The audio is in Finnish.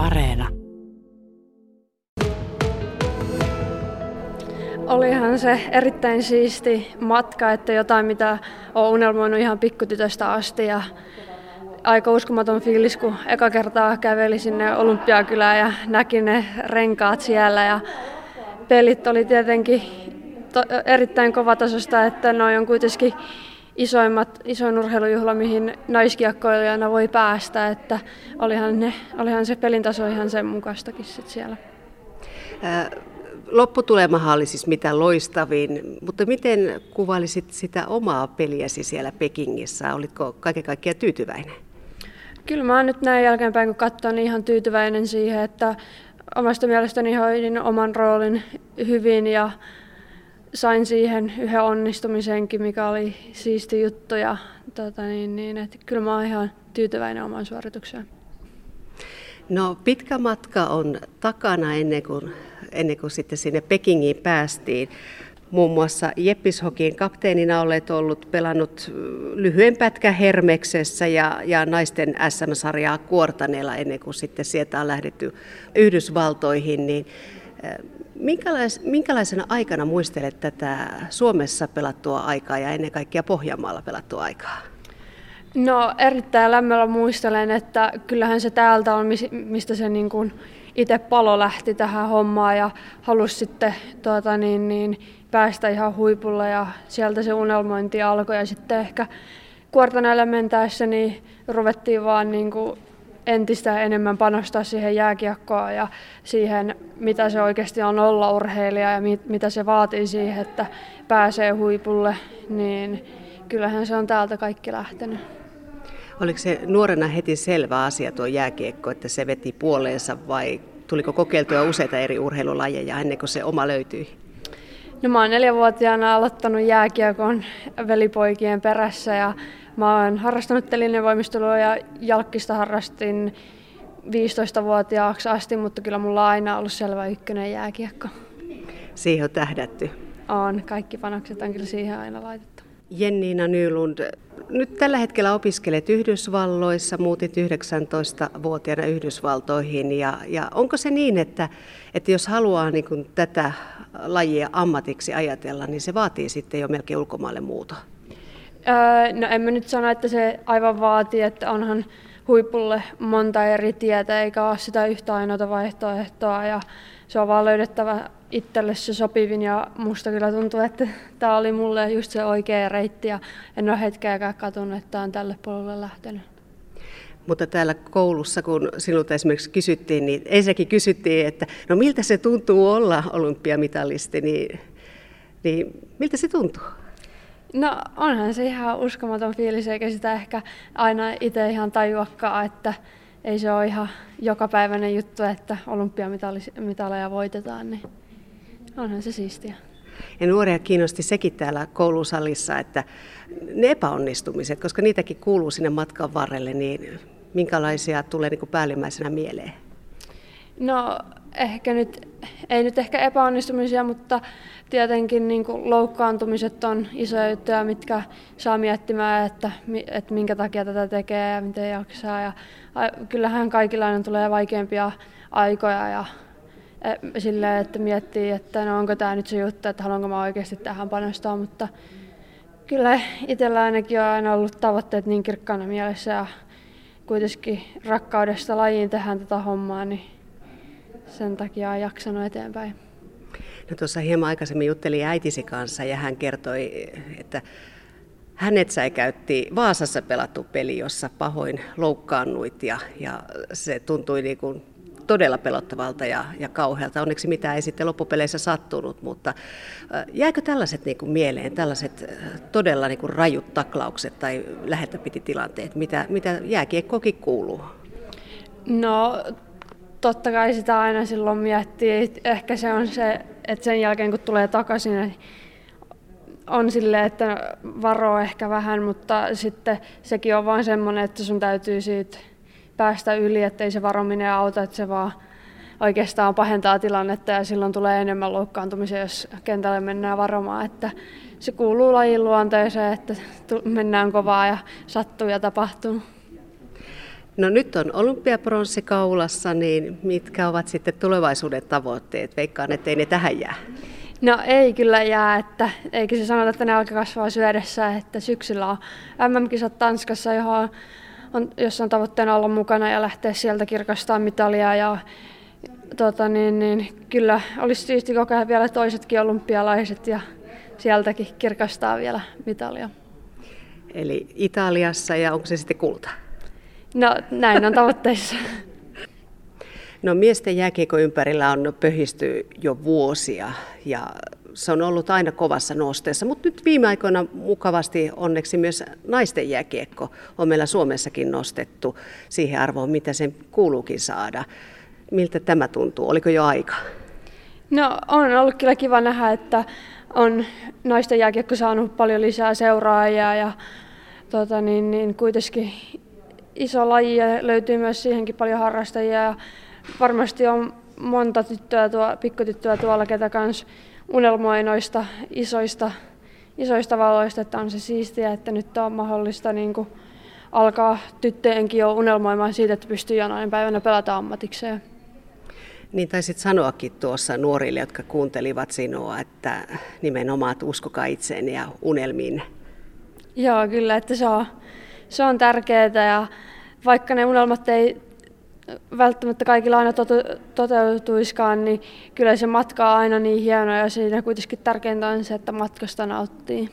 Areena. Olihan se erittäin siisti matka, että jotain mitä olen unelmoinut ihan pikkutytöstä asti ja aika uskomaton fiilis, kun eka kertaa käveli sinne Olympiakylään ja näki ne renkaat siellä ja pelit oli tietenkin to- erittäin kovatasosta, että noin on kuitenkin isoimmat, isoin urheilujuhla, mihin naiskiekkoilijana voi päästä, että olihan, ne, olihan se pelin taso ihan sen mukaistakin sit siellä. Lopputulemahan oli siis mitä loistavin, mutta miten kuvailisit sitä omaa peliäsi siellä Pekingissä? Olitko kaiken kaikkiaan tyytyväinen? Kyllä mä oon nyt näin jälkeenpäin kun katson, niin ihan tyytyväinen siihen, että omasta mielestäni hoidin oman roolin hyvin ja sain siihen yhden onnistumisenkin, mikä oli siisti juttu. Ja, tota niin, niin, että kyllä mä oon ihan tyytyväinen oman suoritukseen. No pitkä matka on takana ennen kuin, ennen kuin sitten sinne Pekingiin päästiin. Muun muassa Jeppishokin kapteenina olet ollut pelannut lyhyen pätkän Hermeksessä ja, ja naisten SM-sarjaa Kuortaneella ennen kuin sitten sieltä on lähdetty Yhdysvaltoihin. Niin, minkälais, minkälaisena aikana muistelet tätä Suomessa pelattua aikaa ja ennen kaikkea Pohjanmaalla pelattua aikaa? No erittäin lämmöllä muistelen, että kyllähän se täältä on, mistä se niin kuin itse palo lähti tähän hommaan ja halusi sitten tuota, niin, niin, päästä ihan huipulle ja sieltä se unelmointi alkoi ja sitten ehkä kuortaneelle mentäessä niin ruvettiin vaan niin kuin entistä enemmän panostaa siihen jääkiekkoon ja siihen, mitä se oikeasti on olla urheilija ja mit, mitä se vaatii siihen, että pääsee huipulle, niin kyllähän se on täältä kaikki lähtenyt. Oliko se nuorena heti selvä asia tuo jääkiekko, että se veti puoleensa vai tuliko kokeiltua useita eri urheilulajeja ennen kuin se oma löytyi? No mä oon neljävuotiaana aloittanut jääkiekon velipoikien perässä ja mä oon harrastanut telinevoimistelua ja jalkkista harrastin 15-vuotiaaksi asti, mutta kyllä mulla on aina ollut selvä ykkönen jääkiekko. Siihen on tähdätty. On, kaikki panokset on kyllä siihen aina laitettu. Jenniina Nylund, nyt tällä hetkellä opiskelet Yhdysvalloissa, muutit 19-vuotiaana Yhdysvaltoihin ja, ja onko se niin, että, että jos haluaa niin kuin tätä lajia ammatiksi ajatella, niin se vaatii sitten jo melkein ulkomaille muuta? Öö, no en mä nyt sano, että se aivan vaatii, että onhan huipulle monta eri tietä eikä ole sitä yhtä ainoata vaihtoehtoa ja se on vaan löydettävä itselle se sopivin ja musta kyllä tuntuu, että tämä oli mulle just se oikea reitti ja en ole hetkeäkään katunut, että on tälle polulle lähtenyt. Mutta täällä koulussa, kun sinulta esimerkiksi kysyttiin, niin ensinnäkin kysyttiin, että no miltä se tuntuu olla olympiamitalisti, niin, niin miltä se tuntuu? No onhan se ihan uskomaton fiilis, eikä sitä ehkä aina itse ihan tajuakaan, että ei se ole ihan jokapäiväinen juttu, että olympiamitaleja voitetaan, niin onhan se siistiä. Ja nuoria kiinnosti sekin täällä koulusalissa, että ne epäonnistumiset, koska niitäkin kuuluu sinne matkan varrelle, niin minkälaisia tulee niin kuin päällimmäisenä mieleen? No ehkä nyt, ei nyt ehkä epäonnistumisia, mutta tietenkin niin kuin loukkaantumiset on isoja juttuja, mitkä saa miettimään, että, että minkä takia tätä tekee ja miten jaksaa. Ja, kyllähän kaikilla aina tulee vaikeampia aikoja ja e, silleen, että miettii, että no onko tämä nyt se juttu, että haluanko mä oikeasti tähän panostaa, mutta kyllä itsellä ainakin on aina ollut tavoitteet niin kirkkaana mielessä ja kuitenkin rakkaudesta lajiin tehdään tätä hommaa, niin sen takia on jaksanut eteenpäin. No tuossa hieman aikaisemmin juttelin äitisi kanssa ja hän kertoi, että hänet säikäytti Vaasassa pelattu peli, jossa pahoin loukkaannuit ja, ja se tuntui niin kuin todella pelottavalta ja, ja kauhealta. Onneksi mitään ei sitten loppupeleissä sattunut, mutta jääkö tällaiset niin kuin mieleen, tällaiset todella niin kuin rajut taklaukset tai lähettä piti tilanteet, mitä, mitä jääkiekkokin kuuluu? No totta kai sitä aina silloin miettii. Ehkä se on se, että sen jälkeen kun tulee takaisin, niin on silleen, että varoo ehkä vähän, mutta sitten sekin on vain semmoinen, että sun täytyy siitä päästä yli, ettei se varominen auta, että se vaan oikeastaan pahentaa tilannetta ja silloin tulee enemmän loukkaantumisia, jos kentälle mennään varomaan. Että se kuuluu lajin luonteeseen, että mennään kovaa ja sattuu ja tapahtuu. No nyt on olympiapronssi kaulassa, niin mitkä ovat sitten tulevaisuuden tavoitteet? Veikkaan, ettei ne tähän jää. No ei kyllä jää, että eikä se sanota, että ne alkaa kasvaa syödessä, että syksyllä on MM-kisat Tanskassa, johon on, jossa on tavoitteena olla mukana ja lähteä sieltä kirkastaa mitalia ja tota, niin, niin, kyllä olisi siisti kokea vielä toisetkin olympialaiset ja sieltäkin kirkastaa vielä mitalia. Eli Italiassa ja onko se sitten kulta? No näin on tavoitteissa. No miesten jääkiekko ympärillä on pöhisty jo vuosia ja se on ollut aina kovassa nosteessa, mutta nyt viime aikoina mukavasti onneksi myös naisten jääkiekko on meillä Suomessakin nostettu siihen arvoon, mitä sen kuuluukin saada. Miltä tämä tuntuu? Oliko jo aika? No on ollut kyllä kiva nähdä, että on naisten jääkiekko saanut paljon lisää seuraajia ja tota, niin, niin, kuitenkin iso laji ja löytyy myös siihenkin paljon harrastajia. Ja varmasti on monta tyttöä, tuo, pikkutyttöä tuolla, ketä kans unelmoi noista isoista, isoista valoista, että on se siistiä, että nyt on mahdollista niin kuin alkaa tyttöjenkin jo unelmoimaan siitä, että pystyy jonain päivänä pelata ammatikseen. Niin taisit sanoakin tuossa nuorille, jotka kuuntelivat sinua, että nimenomaan uskokaa itseen ja unelmiin. Joo, kyllä, että se on, se on tärkeää ja vaikka ne unelmat ei välttämättä kaikilla aina toteutuiskaan, niin kyllä se matka on aina niin hieno ja siinä kuitenkin tärkeintä on se, että matkasta nauttii.